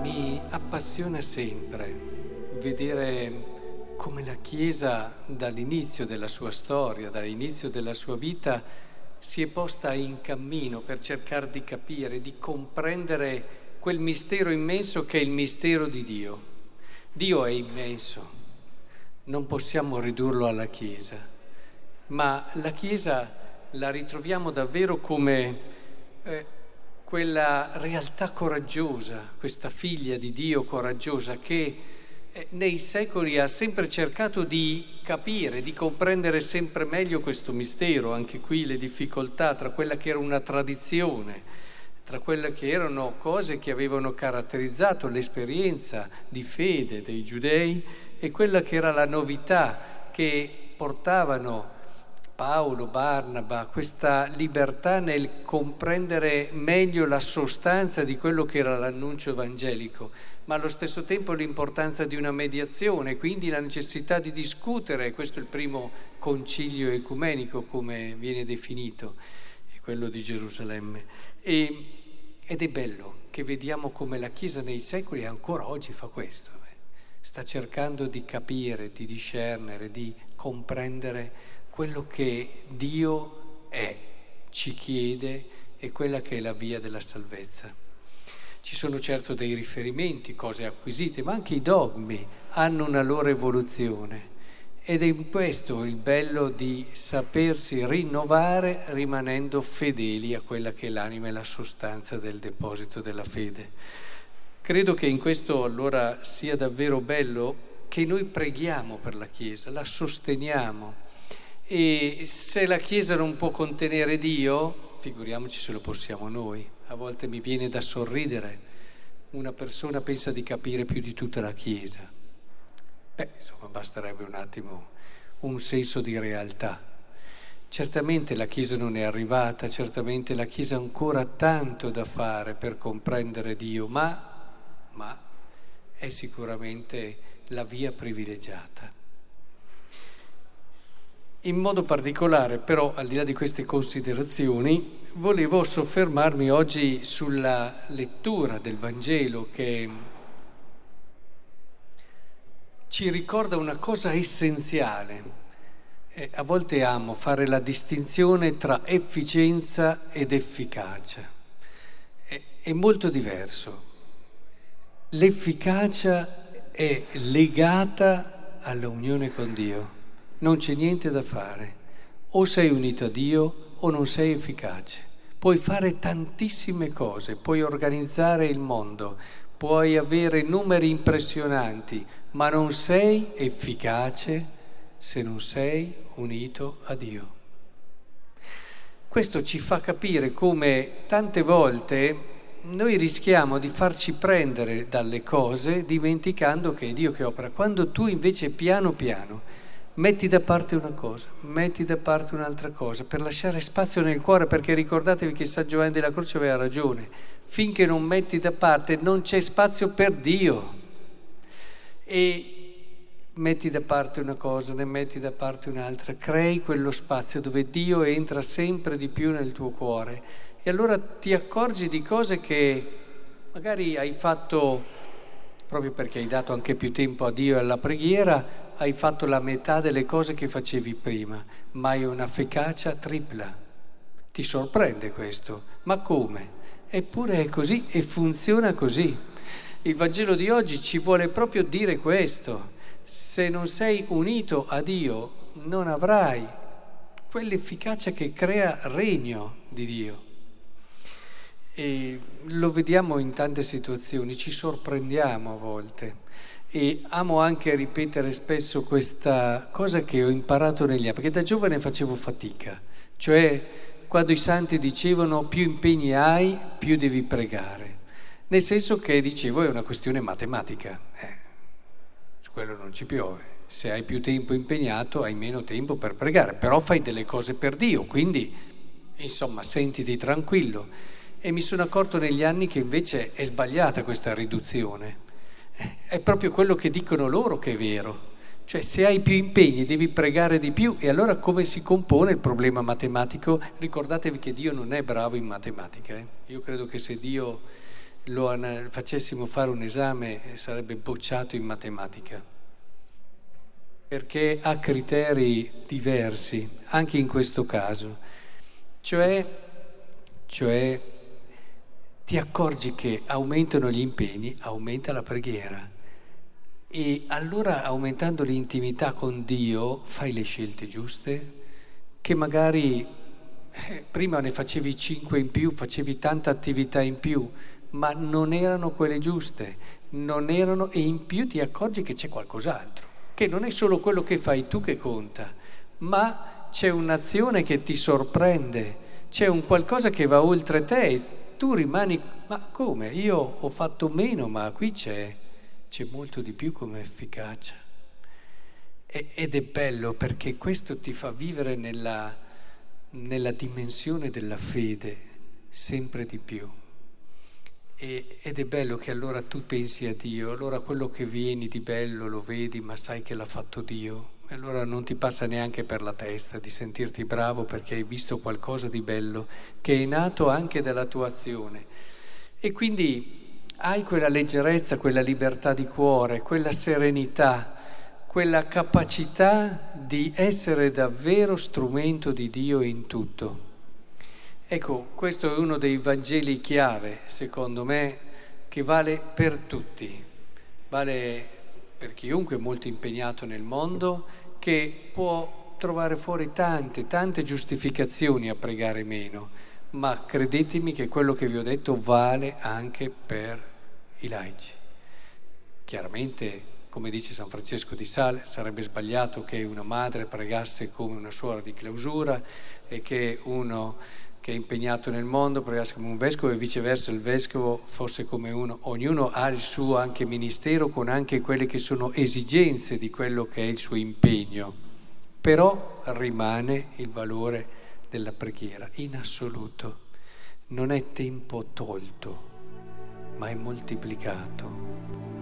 Mi appassiona sempre vedere come la Chiesa dall'inizio della sua storia, dall'inizio della sua vita, si è posta in cammino per cercare di capire, di comprendere quel mistero immenso che è il mistero di Dio. Dio è immenso, non possiamo ridurlo alla Chiesa, ma la Chiesa la ritroviamo davvero come eh, quella realtà coraggiosa, questa figlia di Dio coraggiosa che eh, nei secoli ha sempre cercato di capire, di comprendere sempre meglio questo mistero, anche qui le difficoltà tra quella che era una tradizione, tra quelle che erano cose che avevano caratterizzato l'esperienza di fede dei giudei e quella che era la novità che portavano Paolo, Barnaba, questa libertà nel comprendere meglio la sostanza di quello che era l'annuncio evangelico, ma allo stesso tempo l'importanza di una mediazione, quindi la necessità di discutere, questo è il primo concilio ecumenico come viene definito, è quello di Gerusalemme. E, ed è bello che vediamo come la Chiesa nei secoli ancora oggi fa questo, eh. sta cercando di capire, di discernere, di comprendere quello che Dio è, ci chiede e quella che è la via della salvezza. Ci sono certo dei riferimenti, cose acquisite, ma anche i dogmi hanno una loro evoluzione. Ed è in questo il bello di sapersi rinnovare rimanendo fedeli a quella che è l'anima e la sostanza del deposito della fede. Credo che in questo allora sia davvero bello che noi preghiamo per la Chiesa, la sosteniamo e se la Chiesa non può contenere Dio, figuriamoci se lo possiamo noi. A volte mi viene da sorridere. Una persona pensa di capire più di tutta la Chiesa. Beh, insomma, basterebbe un attimo un senso di realtà. Certamente la Chiesa non è arrivata, certamente la Chiesa ha ancora tanto da fare per comprendere Dio, ma, ma è sicuramente la via privilegiata. In modo particolare, però, al di là di queste considerazioni, volevo soffermarmi oggi sulla lettura del Vangelo che ci ricorda una cosa essenziale. Eh, a volte amo fare la distinzione tra efficienza ed efficacia. È, è molto diverso. L'efficacia è legata alla unione con Dio non c'è niente da fare. O sei unito a Dio o non sei efficace. Puoi fare tantissime cose, puoi organizzare il mondo, puoi avere numeri impressionanti, ma non sei efficace se non sei unito a Dio. Questo ci fa capire come tante volte noi rischiamo di farci prendere dalle cose dimenticando che è Dio che opera, quando tu invece piano piano metti da parte una cosa, metti da parte un'altra cosa, per lasciare spazio nel cuore, perché ricordatevi che San Giovanni della Croce aveva ragione, finché non metti da parte non c'è spazio per Dio. E metti da parte una cosa, ne metti da parte un'altra, crei quello spazio dove Dio entra sempre di più nel tuo cuore. E allora ti accorgi di cose che magari hai fatto proprio perché hai dato anche più tempo a Dio e alla preghiera, hai fatto la metà delle cose che facevi prima, ma hai una fecacia tripla. Ti sorprende questo? Ma come? Eppure è così e funziona così. Il Vangelo di oggi ci vuole proprio dire questo. Se non sei unito a Dio, non avrai quell'efficacia che crea regno di Dio. E lo vediamo in tante situazioni, ci sorprendiamo a volte. E amo anche ripetere spesso questa cosa che ho imparato negli anni, perché da giovane facevo fatica, cioè quando i santi dicevano più impegni hai, più devi pregare. Nel senso che dicevo è una questione matematica, eh, su quello non ci piove. Se hai più tempo impegnato hai meno tempo per pregare, però fai delle cose per Dio, quindi insomma sentiti tranquillo. E mi sono accorto negli anni che invece è sbagliata questa riduzione. È proprio quello che dicono loro che è vero. Cioè se hai più impegni devi pregare di più e allora come si compone il problema matematico? Ricordatevi che Dio non è bravo in matematica. Eh? Io credo che se Dio lo facessimo fare un esame sarebbe bocciato in matematica, perché ha criteri diversi, anche in questo caso. Cioè, cioè ti accorgi che aumentano gli impegni, aumenta la preghiera. E allora aumentando l'intimità con Dio fai le scelte giuste, che magari eh, prima ne facevi cinque in più, facevi tanta attività in più, ma non erano quelle giuste, non erano, e in più ti accorgi che c'è qualcos'altro, che non è solo quello che fai tu che conta, ma c'è un'azione che ti sorprende, c'è un qualcosa che va oltre te tu rimani, ma come? Io ho fatto meno, ma qui c'è, c'è molto di più come efficacia. E, ed è bello perché questo ti fa vivere nella, nella dimensione della fede sempre di più. E, ed è bello che allora tu pensi a Dio, allora quello che vieni di bello lo vedi, ma sai che l'ha fatto Dio. E allora non ti passa neanche per la testa di sentirti bravo perché hai visto qualcosa di bello che è nato anche dalla tua azione. E quindi hai quella leggerezza, quella libertà di cuore, quella serenità, quella capacità di essere davvero strumento di Dio in tutto. Ecco, questo è uno dei Vangeli chiave, secondo me, che vale per tutti, vale per chiunque è molto impegnato nel mondo, che può trovare fuori tante, tante giustificazioni a pregare meno, ma credetemi che quello che vi ho detto vale anche per i laici. Chiaramente, come dice San Francesco di Sale, sarebbe sbagliato che una madre pregasse come una suora di clausura e che uno che è impegnato nel mondo, pregasse come un vescovo e viceversa il vescovo fosse come uno. Ognuno ha il suo anche ministero con anche quelle che sono esigenze di quello che è il suo impegno, però rimane il valore della preghiera in assoluto. Non è tempo tolto, ma è moltiplicato.